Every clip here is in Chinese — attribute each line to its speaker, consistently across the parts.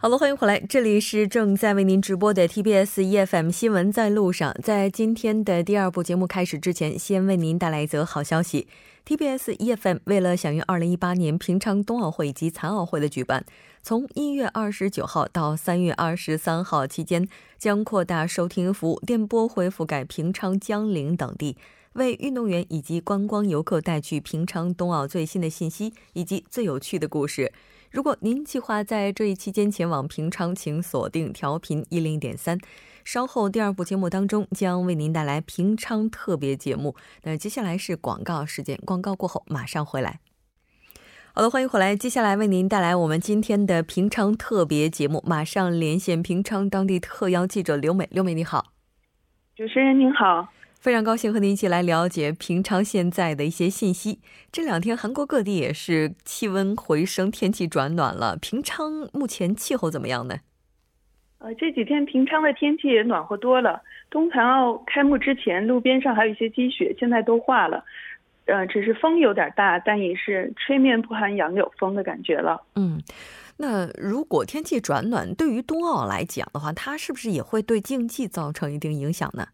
Speaker 1: 好了，欢迎回来，这里是正在为您直播的 TBS EFM 新闻在路上。在今天的第二部节目开始之前，先为您带来一则好消息：TBS EFM 为了响应2018年平昌冬奥会以及残奥会的举办，从1月29号到3月23号期间，将扩大收听服务，电波会覆盖平昌、江陵等地，为运动员以及观光游客带去平昌冬奥最新的信息以及最有趣的故事。如果您计划在这一期间前往平昌，请锁定调频一零点三。稍后第二部节目当中将为您带来平昌特别节目。那接下来是广告时间，广告过后马上回来。好的，欢迎回来。接下来为您带来我们今天的平昌特别节目，马上连线平昌当地特邀记者刘美。刘美你好，
Speaker 2: 主持人您好。
Speaker 1: 非常高兴和您一起来了解平昌现在的一些信息。这两天韩国各地也是气温回升，天气转暖了。平昌目前气候怎么样呢？
Speaker 2: 呃，这几天平昌的天气也暖和多了。冬残奥开幕之前，路边上还有一些积雪，现在都化了。呃，只是风有点大，但也是吹面不寒杨柳风的感觉了。
Speaker 1: 嗯，那如果天气转暖，对于冬奥来讲的话，它是不是也会对竞技造成一定影响呢？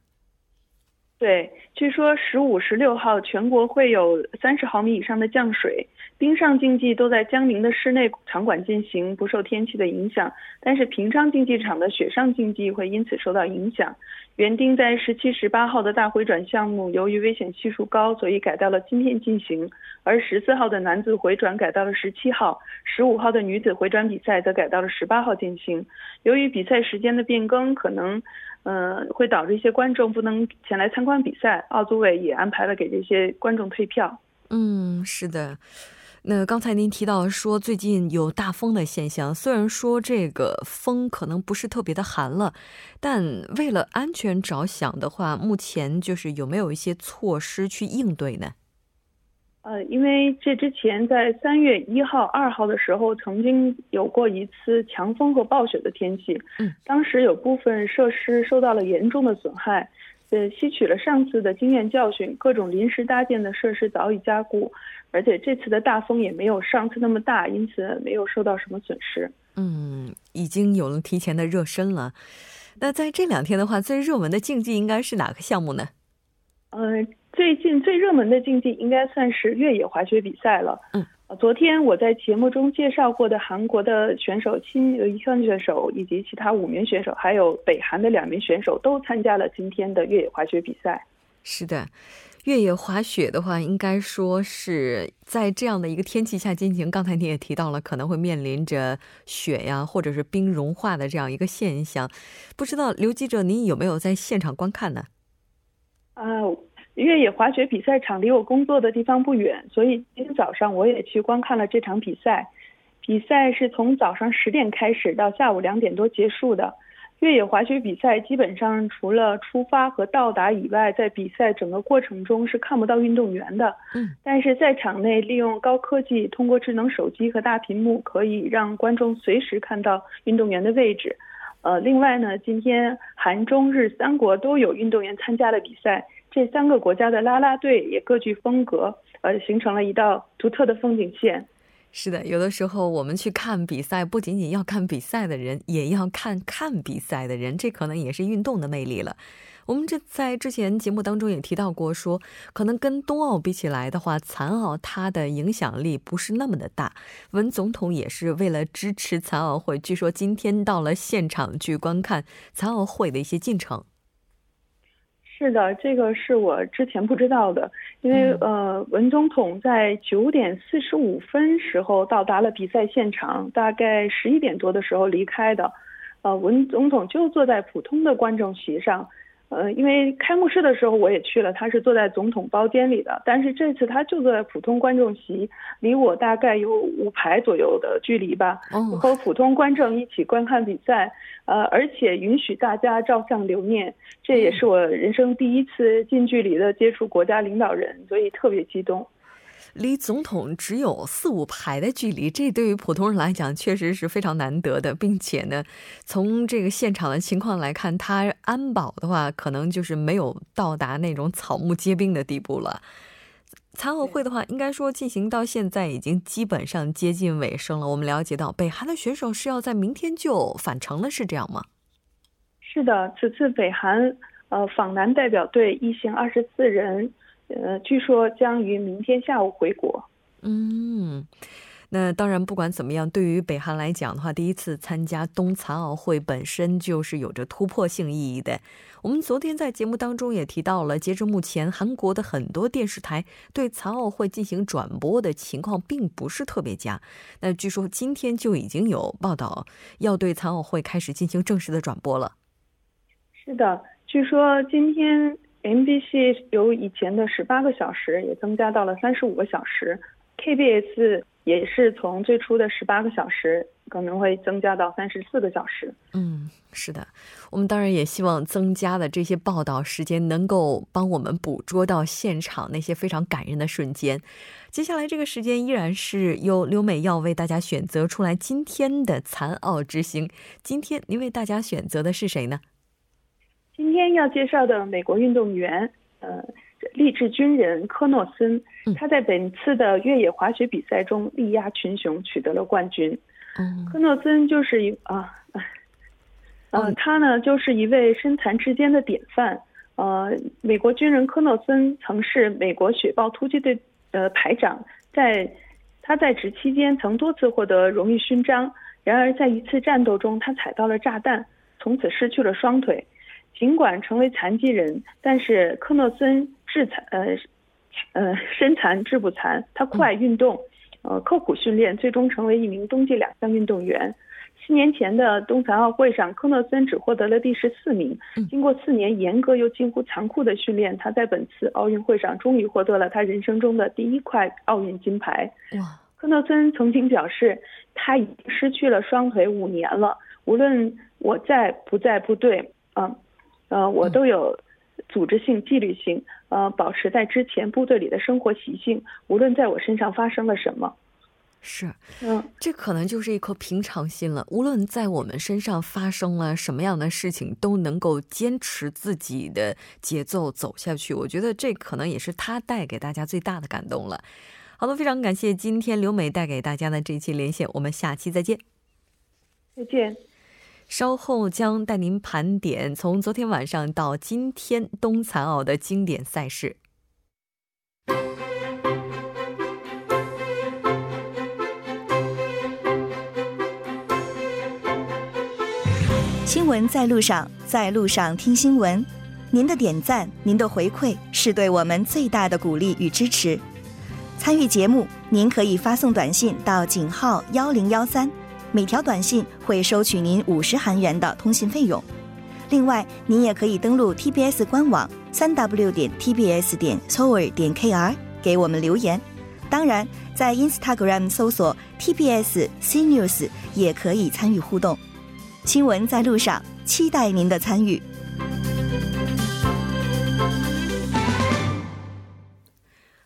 Speaker 2: 对，据说十五、十六号全国会有三十毫米以上的降水，冰上竞技都在江宁的室内场馆进行，不受天气的影响。但是平昌竞技场的雪上竞技会因此受到影响。原定在十七、十八号的大回转项目，由于危险系数高，所以改到了今天进行；而十四号的男子回转改到了十七号，十五号的女子回转比赛则改到了十八号进行。由于比赛时间的变更，可能。嗯，会导致一些观众不能前来参观比赛。奥组委也安排了给这些观众退票。
Speaker 1: 嗯，是的。那刚才您提到说最近有大风的现象，虽然说这个风可能不是特别的寒了，但为了安全着想的话，目前就是有没有一些措施去应对呢？
Speaker 2: 呃，因为这之前在三月一号、二号的时候，曾经有过一次强风和暴雪的天气，
Speaker 1: 嗯，
Speaker 2: 当时有部分设施受到了严重的损害，呃，吸取了上次的经验教训，各种临时搭建的设施早已加固，而且这次的大风也没有上次那么大，因此没有受到什么损失。
Speaker 1: 嗯，已经有了提前的热身了。那在这两天的话，最热门的竞技应该是哪个项目呢？
Speaker 2: 嗯。最近最热门的竞技应该算是越野滑雪比赛了。
Speaker 1: 嗯，
Speaker 2: 昨天我在节目中介绍过的韩国的选手亲一项选手以及其他五名选手，还有北韩的两名选手都参加了今天的越野滑雪比赛。
Speaker 1: 是的，越野滑雪的话，应该说是在这样的一个天气下进行。刚才你也提到了，可能会面临着雪呀，或者是冰融化的这样一个现象。不知道刘记者，您有没有在现场观看呢？
Speaker 2: 啊。越野滑雪比赛场离我工作的地方不远，所以今天早上我也去观看了这场比赛。比赛是从早上十点开始到下午两点多结束的。越野滑雪比赛基本上除了出发和到达以外，在比赛整个过程中是看不到运动员的。
Speaker 1: 嗯，
Speaker 2: 但是在场内利用高科技，通过智能手机和大屏幕，可以让观众随时看到运动员的位置。呃，另外呢，今天韩中日三国都有运动员参加了比赛。这三个国家的啦啦队也各具风格，呃，形成了一道独特的风景线。
Speaker 1: 是的，有的时候我们去看比赛，不仅仅要看比赛的人，也要看看比赛的人，这可能也是运动的魅力了。我们这在之前节目当中也提到过，说可能跟冬奥比起来的话，残奥它的影响力不是那么的大。文总统也是为了支持残奥会，据说今天到了现场去观看残奥会的一些进程。
Speaker 2: 是的，这个是我之前不知道的，因为呃，文总统在九点四十五分时候到达了比赛现场，大概十一点多的时候离开的，呃，文总统就坐在普通的观众席上。呃，因为开幕式的时候我也去了，他是坐在总统包间里的，但是这次他就坐在普通观众席，离我大概有五排左右的距离吧，和普通观众一起观看比赛，呃，而且允许大家照相留念，这也是我人生第一次近距离的接触国家领导人，所以特别激动。
Speaker 1: 离总统只有四五排的距离，这对于普通人来讲确实是非常难得的，并且呢，从这个现场的情况来看，他安保的话，可能就是没有到达那种草木皆兵的地步了。残奥会的话，应该说进行到现在已经基本上接近尾声了。我们了解到，北韩的选手是要在明天就返程了，是这样吗？
Speaker 2: 是的，此次北韩呃访南代表队一行二十四人。呃，据说将于明天下午回国。
Speaker 1: 嗯，那当然，不管怎么样，对于北韩来讲的话，第一次参加冬残奥会本身就是有着突破性意义的。我们昨天在节目当中也提到了，截至目前，韩国的很多电视台对残奥会进行转播的情况并不是特别佳。那据说今天就已经有报道要对残奥会开始进行正式的转播了。
Speaker 2: 是的，据说今天。MBC 由以前的十八个小时也增加到了三十五个小时，KBS 也是从最初的十八个小时可能会增加到三十四个小时。
Speaker 1: 嗯，是的，我们当然也希望增加的这些报道时间能够帮我们捕捉到现场那些非常感人的瞬间。接下来这个时间依然是由刘美要为大家选择出来今天的残奥之星。今天您为大家选择的是谁呢？
Speaker 2: 今天要介绍的美国运动员，呃，励志军人科诺森，他在本次的越野滑雪比赛中力压群雄，取得了冠军。科诺森就是一啊，呃，他呢就是一位身残志坚的典范。呃，美国军人科诺森曾是美国雪豹突击队的排长，在他在职期间曾多次获得荣誉勋章。然而在一次战斗中，他踩到了炸弹，从此失去了双腿。尽管成为残疾人，但是科诺森致残呃呃身残志不残，他酷爱运动，呃刻苦训练，最终成为一名冬季两项运动员。七年前的冬残奥会上，科诺森只获得了第十四名。经过四年严格又近乎残酷的训练，他在本次奥运会上终于获得了他人生中的第一块奥运金牌。哇！科诺森曾经表示，他已经失去了双腿五年了。无论我在不在部队，啊。呃，我都有组织性、纪律性，呃，保持在之前部队里的生活习性。无论在我身上发生了什么，
Speaker 1: 是，嗯，这可能就是一颗平常心了。无论在我们身上发生了什么样的事情，都能够坚持自己的节奏走下去。我觉得这可能也是他带给大家最大的感动了。好的，非常感谢今天刘美带给大家的这期连线，我们下期再见。
Speaker 2: 再见。
Speaker 1: 稍后将带您盘点从昨天晚上到今天冬残奥的经典赛事。
Speaker 3: 新闻在路上，在路上听新闻。您的点赞，您的回馈，是对我们最大的鼓励与支持。参与节目，您可以发送短信到井号幺零幺三。每条短信会收取您五十韩元的通信费用。另外，您也可以登录 TBS 官网三 W 点 TBS 点 s o u r 点 KR 给我们留言。当然，在 Instagram 搜索 TBS CNews 也可以参与互动。新闻在路上，期待您的参与。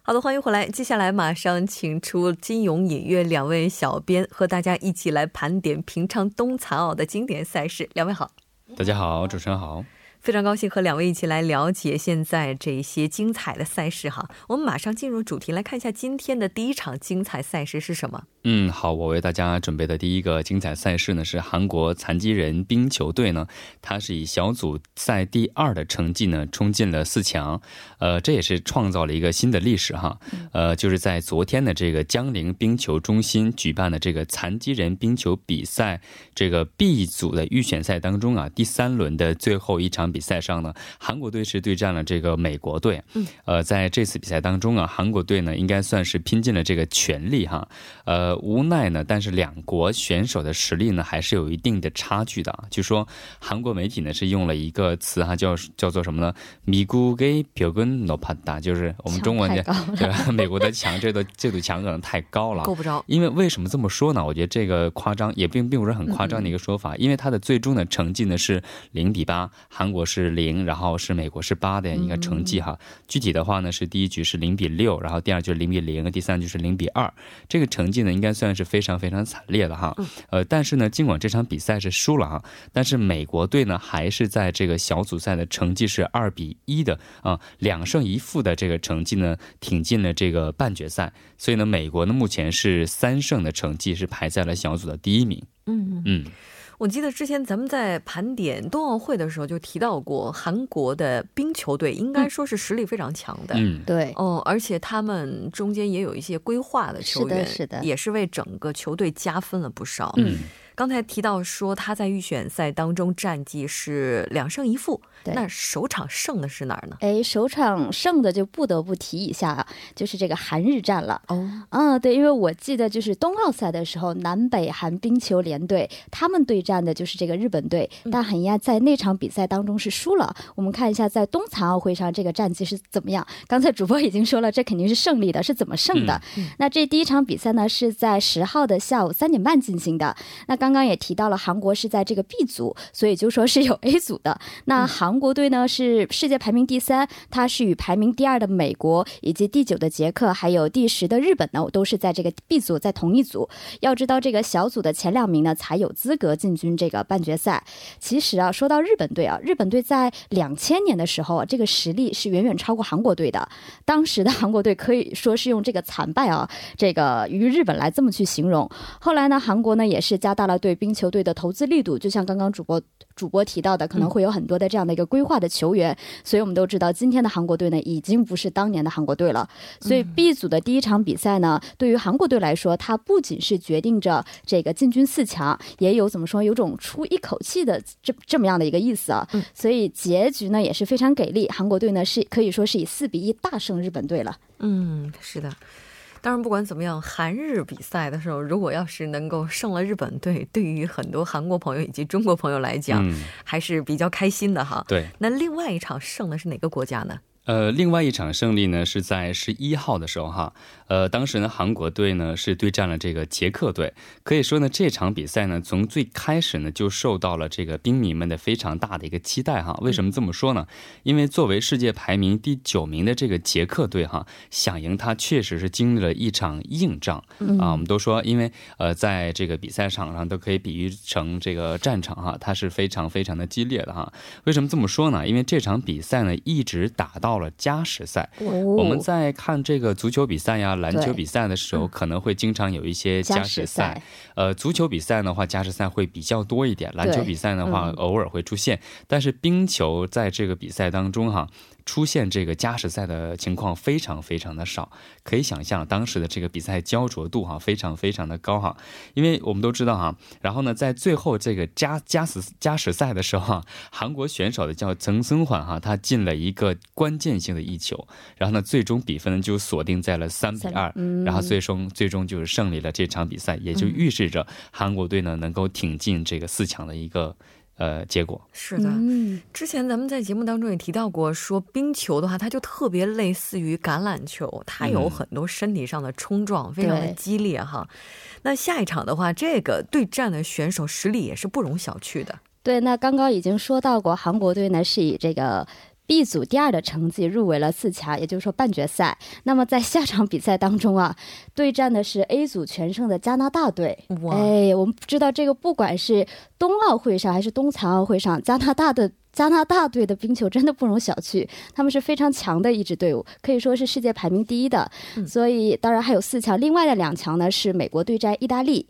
Speaker 1: 好的，欢迎回来。接下来马上请出金勇、尹月两位小编，和大家一起来盘点平昌冬残奥的经典赛事。两位好，
Speaker 4: 大家好，主持人好。
Speaker 1: 非常高兴和两位一起来了解现在这些精彩的赛事哈。我们马上进入主题，来看一下今天的第一场精彩赛事是什么。
Speaker 4: 嗯，好，我为大家准备的第一个精彩赛事呢是韩国残疾人冰球队呢，它是以小组赛第二的成绩呢冲进了四强，呃，这也是创造了一个新的历史哈。呃，就是在昨天的这个江陵冰球中心举办的这个残疾人冰球比赛这个 B 组的预选赛当中啊，第三轮的最后一场。比赛上呢，韩国队是对战了这个美国队。嗯，呃，在这次比赛当中啊，韩国队呢应该算是拼尽了这个全力哈。呃，无奈呢，但是两国选手的实力呢还是有一定的差距的。据说韩国媒体呢是用了一个词哈，叫叫做什么呢？미국의벽은높았 다， 就是我们中文的对吧？美国的墙这堵这堵墙可能太高了，
Speaker 1: 够不着。
Speaker 4: 因为为什么这么说呢？我觉得这个夸张也并并不是很夸张的一个说法，因为他的最终的成绩呢是零比八，韩国。 国是零，然后是美国是八的一个成绩哈。具体的话呢，是第一局是零比六，然后第二局零比零，第三局是零比二。这个成绩呢，应该算是非常非常惨烈的哈。呃，但是呢，尽管这场比赛是输了哈，但是美国队呢，还是在这个小组赛的成绩是二比一的啊，两胜一负的这个成绩呢，挺进了这个半决赛。所以呢，美国呢目前是三胜的成绩，是排在了小组的第一名。嗯
Speaker 1: 嗯。我记得之前咱们在盘点冬奥会的时候就提到过，韩国的冰球队应该说是实力非常强的。
Speaker 5: 嗯，对。
Speaker 1: 哦，而且他们中间也有一些规划的球员，
Speaker 5: 是的，
Speaker 1: 也是为整个球队加分了不少。嗯。刚才提到说他在预选赛当中战绩是两胜一负，那首场胜的是哪儿呢？
Speaker 5: 哎，首场胜的就不得不提一下，就是这个韩日战了。哦，嗯，对，因为我记得就是冬奥赛的时候，南北韩冰球联队他们对战的就是这个日本队，但很遗憾在那场比赛当中是输了。我们看一下在冬残奥会上这个战绩是怎么样。刚才主播已经说了，这肯定是胜利的，是怎么胜的？那这第一场比赛呢是在十号的下午三点半进行的。那刚刚刚也提到了，韩国是在这个 B 组，所以就说是有 A 组的。那韩韩国队呢是世界排名第三，它是与排名第二的美国以及第九的捷克，还有第十的日本呢，都是在这个 B 组，在同一组。要知道，这个小组的前两名呢才有资格进军这个半决赛。其实啊，说到日本队啊，日本队在两千年的时候啊，这个实力是远远超过韩国队的。当时的韩国队可以说是用这个惨败啊，这个与日本来这么去形容。后来呢，韩国呢也是加大了。对冰球队的投资力度，就像刚刚主播主播提到的，可能会有很多的这样的一个规划的球员。所以我们都知道，今天的韩国队呢，已经不是当年的韩国队了。所以 B 组的第一场比赛呢，对于韩国队来说，它不仅是决定着这个进军四强，也有怎么说，有种出一口气的这这么样的一个意思啊。所以结局呢也是非常给力，韩国队呢是可以说是以四比一大胜日本队了。
Speaker 1: 嗯，是的。当然，不管怎么样，韩日比赛的时候，如果要是能够胜了日本队，对于很多韩国朋友以及中国朋友来讲，还是比较开心的哈。
Speaker 4: 对，
Speaker 1: 那另外一场胜的是哪个国家呢？
Speaker 4: 呃，另外一场胜利呢，是在十一号的时候哈。呃，当时呢，韩国队呢是对战了这个捷克队。可以说呢，这场比赛呢，从最开始呢就受到了这个兵迷们的非常大的一个期待哈。为什么这么说呢？因为作为世界排名第九名的这个捷克队哈，想赢他确实是经历了一场硬仗啊。我们都说，因为呃，在这个比赛场上都可以比喻成这个战场哈，它是非常非常的激烈的哈。为什么这么说呢？因为这场比赛呢一直打到。了加时赛，我们在看这个足球比赛呀、篮球比赛的时候，可能会经常有一些加时赛。呃，足球比赛的话，加时赛会比较多一点；篮球比赛的话，偶尔会出现。但是冰球在这个比赛当中，哈。出现这个加时赛的情况非常非常的少，可以想象当时的这个比赛焦灼度哈非常非常的高哈，因为我们都知道哈，然后呢在最后这个加加时加时赛的时候哈，韩国选手的叫曾森焕哈，他进了一个关键性的一球，然后呢最终比分就锁定在了三比二，然后最终最终就是胜利了这场比赛，也就预示着韩国队呢能够挺进这个四强的一个。呃，结果
Speaker 1: 是的。嗯，之前咱们在节目当中也提到过，说冰球的话，它就特别类似于橄榄球，它有很多身体上的冲撞，非常的激烈哈。那下一场的话，这个对战的选手实力也是不容小觑的。
Speaker 5: 对，那刚刚已经说到过，韩国队呢是以这个。B 组第二的成绩入围了四强，也就是说半决赛。那么在下场比赛当中啊，对战的是 A 组全胜的加拿大队。哎，我们知道这个，不管是冬奥会上还是冬残奥会上，加拿大的加拿大队的冰球真的不容小觑，他们是非常强的一支队伍，可以说是世界排名第一的。所以当然还有四强，另外的两强呢是美国对战意大利。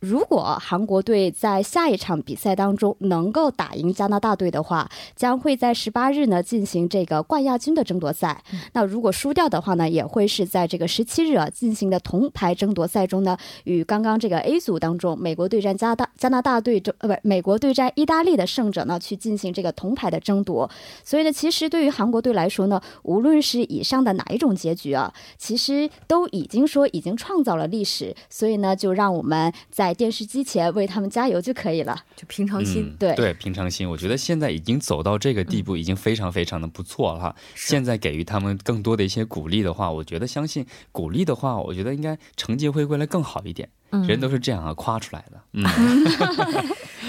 Speaker 5: 如果韩国队在下一场比赛当中能够打赢加拿大队的话，将会在十八日呢进行这个冠亚军的争夺赛。那如果输掉的话呢，也会是在这个十七日啊进行的铜牌争夺赛中呢，与刚刚这个 A 组当中美国对战加大加拿大队争呃不美国对战意大利的胜者呢去进行这个铜牌的争夺。所以呢，其实对于韩国队来说呢，无论是以上的哪一种结局啊，其实都已经说已经创造了历史。所以呢，就让我们在在电视机前为他们加油就可以了，
Speaker 1: 就平常心。
Speaker 5: 对
Speaker 4: 对，平常心。我觉得现在已经走到这个地步，已经非常非常的不错了哈。现在给予他们更多的一些鼓励的话，我觉得相信鼓励的话，我觉得应该成绩会未来更好一点。人都是这样啊夸出来的。嗯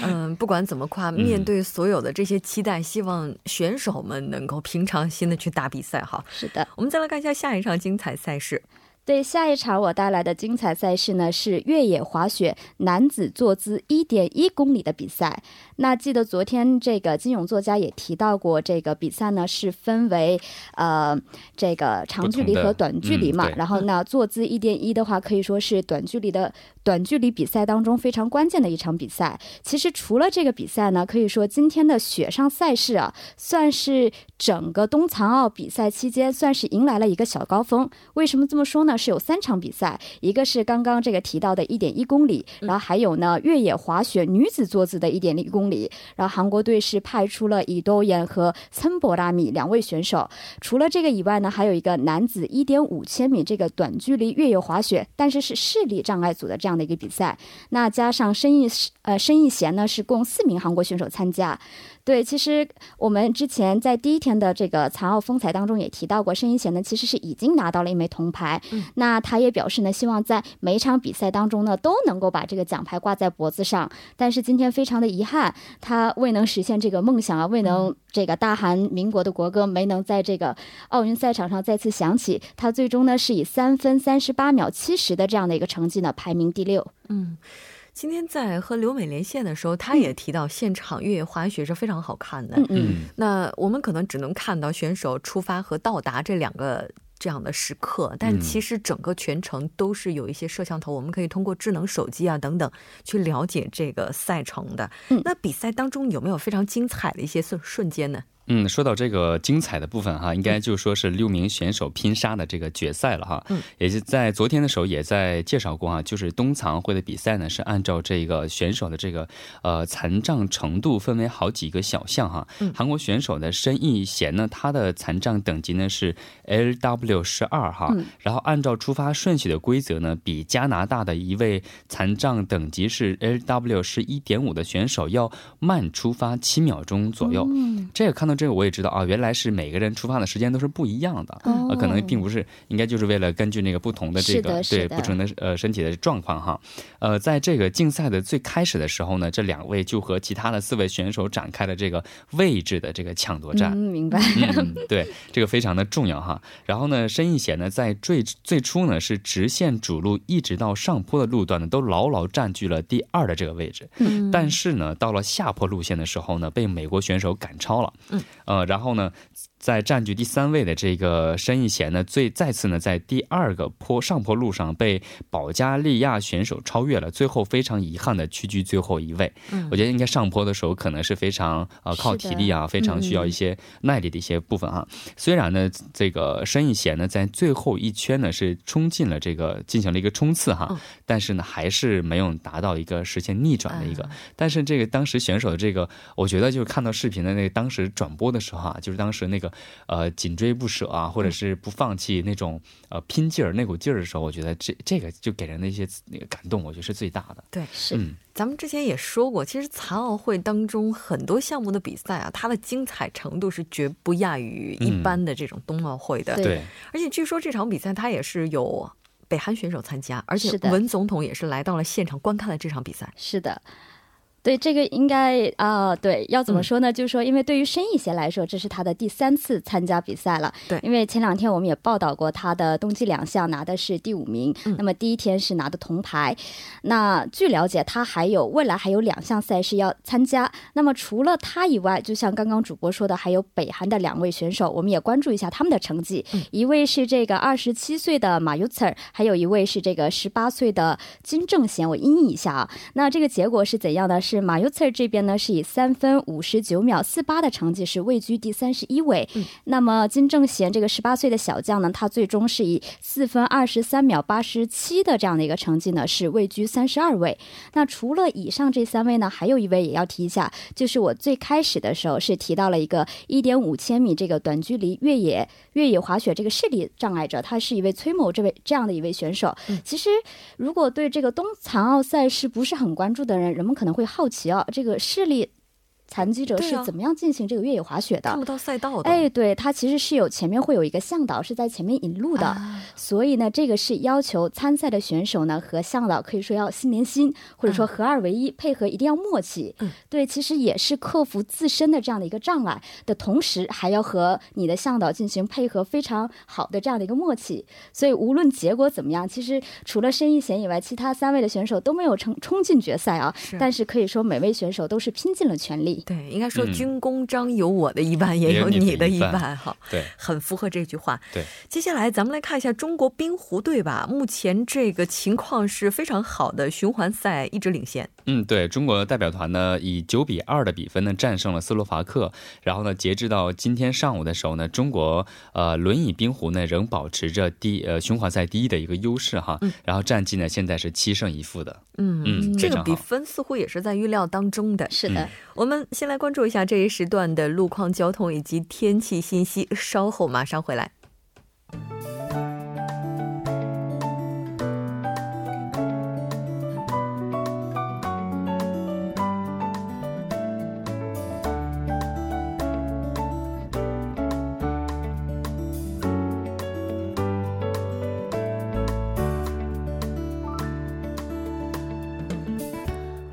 Speaker 1: 嗯，不管怎么夸，面对所有的这些期待，希望选手们能够平常心的去打比赛哈。
Speaker 5: 是的，
Speaker 1: 我们再来看一下下一场精彩赛事。
Speaker 5: 对，下一场我带来的精彩赛事呢是越野滑雪男子坐姿一点一公里的比赛。那记得昨天这个金勇作家也提到过，这个比赛呢是分为呃这个长距离和短距离嘛。然后呢，坐姿一点一的话，可以说是短距离的短距离比赛当中非常关键的一场比赛。其实除了这个比赛呢，可以说今天的雪上赛事啊，算是整个冬残奥比赛期间算是迎来了一个小高峰。为什么这么说呢？是有三场比赛，一个是刚刚这个提到的一点一公里，然后还有呢越野滑雪女子坐姿的一点一公里，然后韩国队是派出了伊多妍和岑博拉米两位选手。除了这个以外呢，还有一个男子一点五千米这个短距离越野滑雪，但是是视力障碍组的这样的一个比赛。那加上申义呃申义贤呢，是共四名韩国选手参加。对，其实我们之前在第一天的这个残奥风采当中也提到过，申义贤呢其实是已经拿到了一枚铜牌。嗯，那他也表示呢，希望在每一场比赛当中呢都能够把这个奖牌挂在脖子上。但是今天非常的遗憾，他未能实现这个梦想啊，未能这个大韩民国的国歌没能在这个奥运赛场上再次响起。他最终呢是以三分三十八秒七十的这样的一个成绩呢排名第六。
Speaker 1: 嗯。今天在和刘美连线的时候，他也提到现场越野滑雪是非常好看的。嗯，那我们可能只能看到选手出发和到达这两个这样的时刻，但其实整个全程都是有一些摄像头，我们可以通过智能手机啊等等去了解这个赛程的。那比赛当中有没有非常精彩的一些瞬瞬间呢？
Speaker 4: 嗯，说到这个精彩的部分哈，应该就说是六名选手拼杀的这个决赛了哈。嗯，也是在昨天的时候也在介绍过哈，就是冬残奥会的比赛呢是按照这个选手的这个呃残障程度分为好几个小项哈。嗯，韩国选手的申义贤呢，他的残障等级呢是 L W 十二哈。嗯，然后按照出发顺序的规则呢，比加拿大的一位残障等级是 L W 是一点五的选手要慢出发七秒钟左右。嗯，这个看到。这个我也知道啊，原来是每个人出发的时间都是不一样的，啊，可能并不是，应该就是为了根据那个不同的这个对不同的呃身体的状况哈，呃，在这个竞赛的最开始的时候呢，这两位就和其他的四位选手展开了这个位置的这个抢夺战，嗯
Speaker 5: 明白？
Speaker 4: 嗯，对，这个非常的重要哈。然后呢，申义贤呢在最最初呢是直线主路一直到上坡的路段呢都牢牢占据了第二的这个位置，嗯，但是呢到了下坡路线的时候呢被美国选手赶超了，嗯。呃，然后呢？在占据第三位的这个申义贤呢，最再次呢在第二个坡上坡路上被保加利亚选手超越了，最后非常遗憾的屈居最后一位。嗯，我觉得应该上坡的时候可能是非常呃靠体力啊，非常需要一些耐力的一些部分哈。虽然呢这个申义贤呢在最后一圈呢是冲进了这个进行了一个冲刺哈，但是呢还是没有达到一个实现逆转的一个。但是这个当时选手的这个，我觉得就是看到视频的那个当时转播的时候啊，就是当时那个。呃，紧追不舍啊，或者是不放弃那种呃拼劲儿那股劲儿的时候，我觉得这这个就给人的一些那个感动，我觉得是最大的。
Speaker 1: 对，是。嗯，咱们之前也说过，其实残奥会当中很多项目的比赛啊，它的精彩程度是绝不亚于一般的这种冬奥会的。
Speaker 4: 对。
Speaker 1: 而且据说这场比赛它也是有北韩选手参加，而且文总统也是来到了现场观看了这场比赛。
Speaker 5: 是的。对这个应该啊，对，要怎么说呢？就是说，因为对于申义贤来说，这是他的第三次参加比赛了。
Speaker 1: 对，
Speaker 5: 因为前两天我们也报道过，他的冬季两项拿的是第五名。嗯。那么第一天是拿的铜牌。那据了解，他还有未来还有两项赛事要参加。那么除了他以外，就像刚刚主播说的，还有北韩的两位选手，我们也关注一下他们的成绩。嗯。一位是这个二十七岁的马尤茨尔，还有一位是这个十八岁的金正贤。我音译一下啊。那这个结果是怎样的？是马尤茨尔这边呢是以三分五十九秒四八的成绩是位居第三十一位。嗯，那么金正贤这个十八岁的小将呢，他最终是以四分二十三秒八十七的这样的一个成绩呢是位居三十二位。那除了以上这三位呢，还有一位也要提一下，就是我最开始的时候是提到了一个一点五千米这个短距离越野越野滑雪这个视力障碍者，他是一位崔某这位这样的一位选手。其实如果对这个冬残奥赛事不是很关注的人，人们可能会好好奇啊。这个视力残疾者是怎么样进行这个越野滑雪的，
Speaker 1: 看不到赛道的。
Speaker 5: 哎，对，它其实是有前面会有一个向导是在前面引路的，所以呢，这个是要求参赛的选手呢和向导可以说要心连心，或者说合二为一，配合一定要默契。嗯，对，其实也是克服自身的这样的一个障碍的同时，还要和你的向导进行配合非常好的这样的一个默契。所以无论结果怎么样，其实除了申一贤以外，其他三位的选手都没有冲冲进决赛啊。但是可以说每位选手都是拼尽了全力。
Speaker 1: 对，应该说军功章有我的一半，也有你的一半，哈。
Speaker 4: 对，
Speaker 1: 很符合这句话。
Speaker 4: 对，
Speaker 1: 接下来咱们来看一下中国冰壶队吧。目前这个情况是非常好的，循环赛一直领先。
Speaker 4: 嗯，对中国代表团呢，以九比二的比分呢战胜了斯洛伐克。然后呢，截至到今天上午的时候呢，中国呃轮椅冰壶呢仍保持着第呃循环赛第一的一个优势哈。嗯。然后战绩呢现在是七胜一负的。
Speaker 1: 嗯嗯，这个比分似乎也是在预料当中的。
Speaker 5: 是的。
Speaker 1: 我们先来关注一下这一时段的路况、交通以及天气信息，稍后马上回来。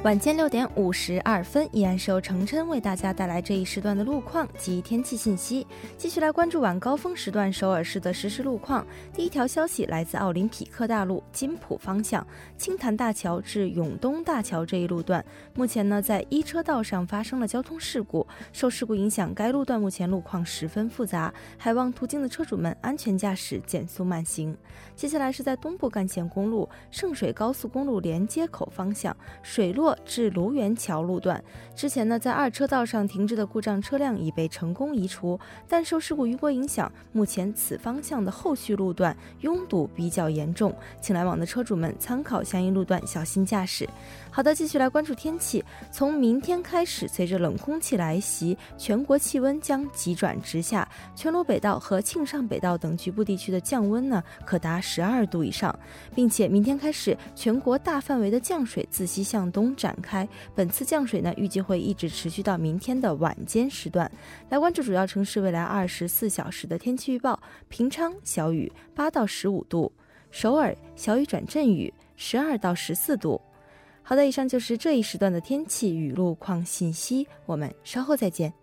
Speaker 6: 晚间六点五十二分，依然是由程琛为大家带来这一时段的路况及天气信息。继续来关注晚高峰时段首尔市的实时路况。第一条消息来自奥林匹克大路金浦方向青潭大桥至永东大桥这一路段，目前呢在一车道上发生了交通事故，受事故影响，该路段目前路况十分复杂，还望途经的车主们安全驾驶，减速慢行。接下来是在东部干线公路圣水高速公路连接口方向水落。至卢园桥路段，之前呢在二车道上停滞的故障车辆已被成功移除，但受事故余波影响，目前此方向的后续路段拥堵比较严重，请来往的车主们参考相应路段，小心驾驶。好的，继续来关注天气。从明天开始，随着冷空气来袭，全国气温将急转直下。全罗北道和庆尚北道等局部地区的降温呢，可达十二度以上，并且明天开始，全国大范围的降水自西向东展开。本次降水呢，预计会一直持续到明天的晚间时段。来关注主要城市未来二十四小时的天气预报：平昌小雨，八到十五度；首尔小雨转阵雨，十二到十四度。好的，以上就是这一时段的天气与路况信息，我们稍后再见。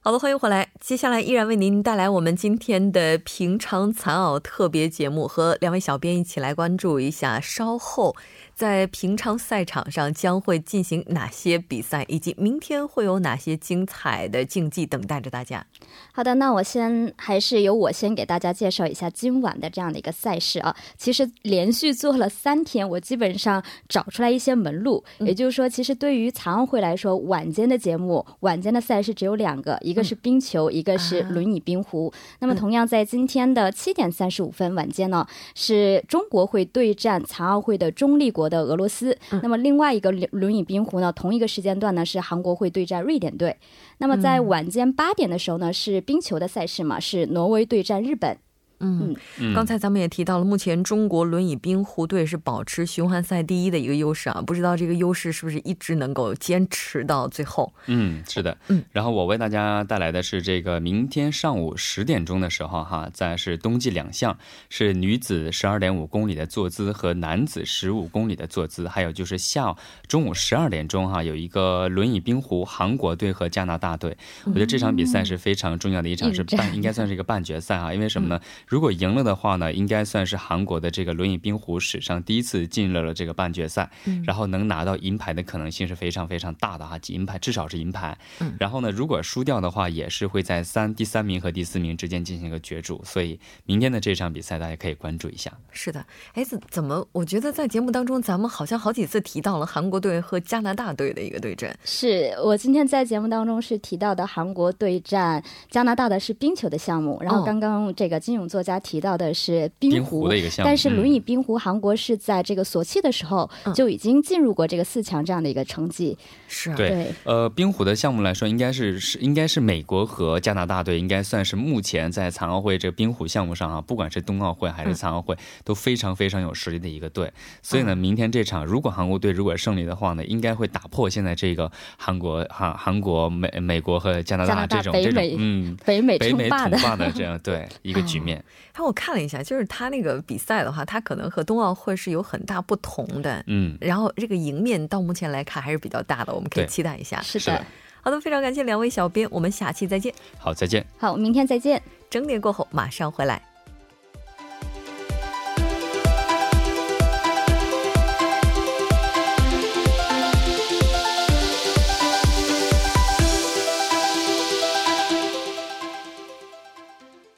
Speaker 1: 好的，欢迎回来，接下来依然为您带来我们今天的平常残奥特别节目，和两位小编一起来关注一下稍后。在平昌赛场上将会进行哪些比赛，以及明天会有哪些精彩的竞技等待着大家？
Speaker 5: 好的，那我先还是由我先给大家介绍一下今晚的这样的一个赛事啊。其实连续做了三天，我基本上找出来一些门路。也就是说，其实对于残奥会来说，晚间的节目、晚间的赛事只有两个，一个是冰球，一个是轮椅冰壶。那么，同样在今天的七点三十五分晚间呢，是中国会对战残奥会的中立国。的俄罗斯，那么另外一个轮椅冰壶呢？同一个时间段呢是韩国会对战瑞典队。那么在晚间八点的时候呢是冰球的赛事嘛？是挪威对战日本。
Speaker 1: 嗯，刚才咱们也提到了，目前中国轮椅冰壶队是保持循环赛第一的一个优势啊，不知道这个优势是不是一直能够坚持到最后？
Speaker 4: 嗯，是的，嗯，然后我为大家带来的是这个明天上午十点钟的时候哈，在是冬季两项，是女子十二点五公里的坐姿和男子十五公里的坐姿，还有就是下午中午十二点钟哈，有一个轮椅冰壶韩国队和加拿大队，我觉得这场比赛是非常重要的一场，是半应该算是一个半决赛啊，因为什么呢？如果赢了的话呢，应该算是韩国的这个轮椅冰壶史上第一次进入了这个半决赛，然后能拿到银牌的可能性是非常非常大的哈，银牌至少是银牌。然后呢，如果输掉的话，也是会在三第三名和第四名之间进行一个角逐，所以明天的这场比赛大家可以关注一下。
Speaker 1: 是的，哎，怎怎么？我觉得在节目当中，咱们好像好几次提到了韩国队和加拿大队的一个对阵。
Speaker 5: 是我今天在节目当中是提到的韩国对战加拿大的是冰球的项目，然后刚刚这个金永做。作家提到的是冰壶
Speaker 4: 的一个项目，
Speaker 5: 但是轮椅冰壶韩国是在这个索契的时候就已经进入过这个四强这样的一个成绩。
Speaker 1: 是
Speaker 4: 对，呃，冰壶的项目来说，应该是是应该是美国和加拿大队应该算是目前在残奥会这个冰壶项目上啊，不管是冬奥会还是残奥会都非常非常有实力的一个队。所以呢，明天这场如果韩国队如果胜利的话呢，应该会打破现在这个韩国韩韩国美美国和加拿大这种这种嗯
Speaker 5: 北美
Speaker 4: 北美
Speaker 5: 统
Speaker 4: 霸的这样对一个局面。
Speaker 1: 哎，我看了一下，就是他那个比赛的话，他可能和冬奥会是有很大不同的。嗯，然后这个赢面到目前来看还是比较大的。我们可以期待一下。
Speaker 5: 是的，
Speaker 1: 好的，非常感谢两位小编，我们下期再见。
Speaker 4: 好，再见。
Speaker 5: 好，明天再见。
Speaker 1: 整点过后马上回来。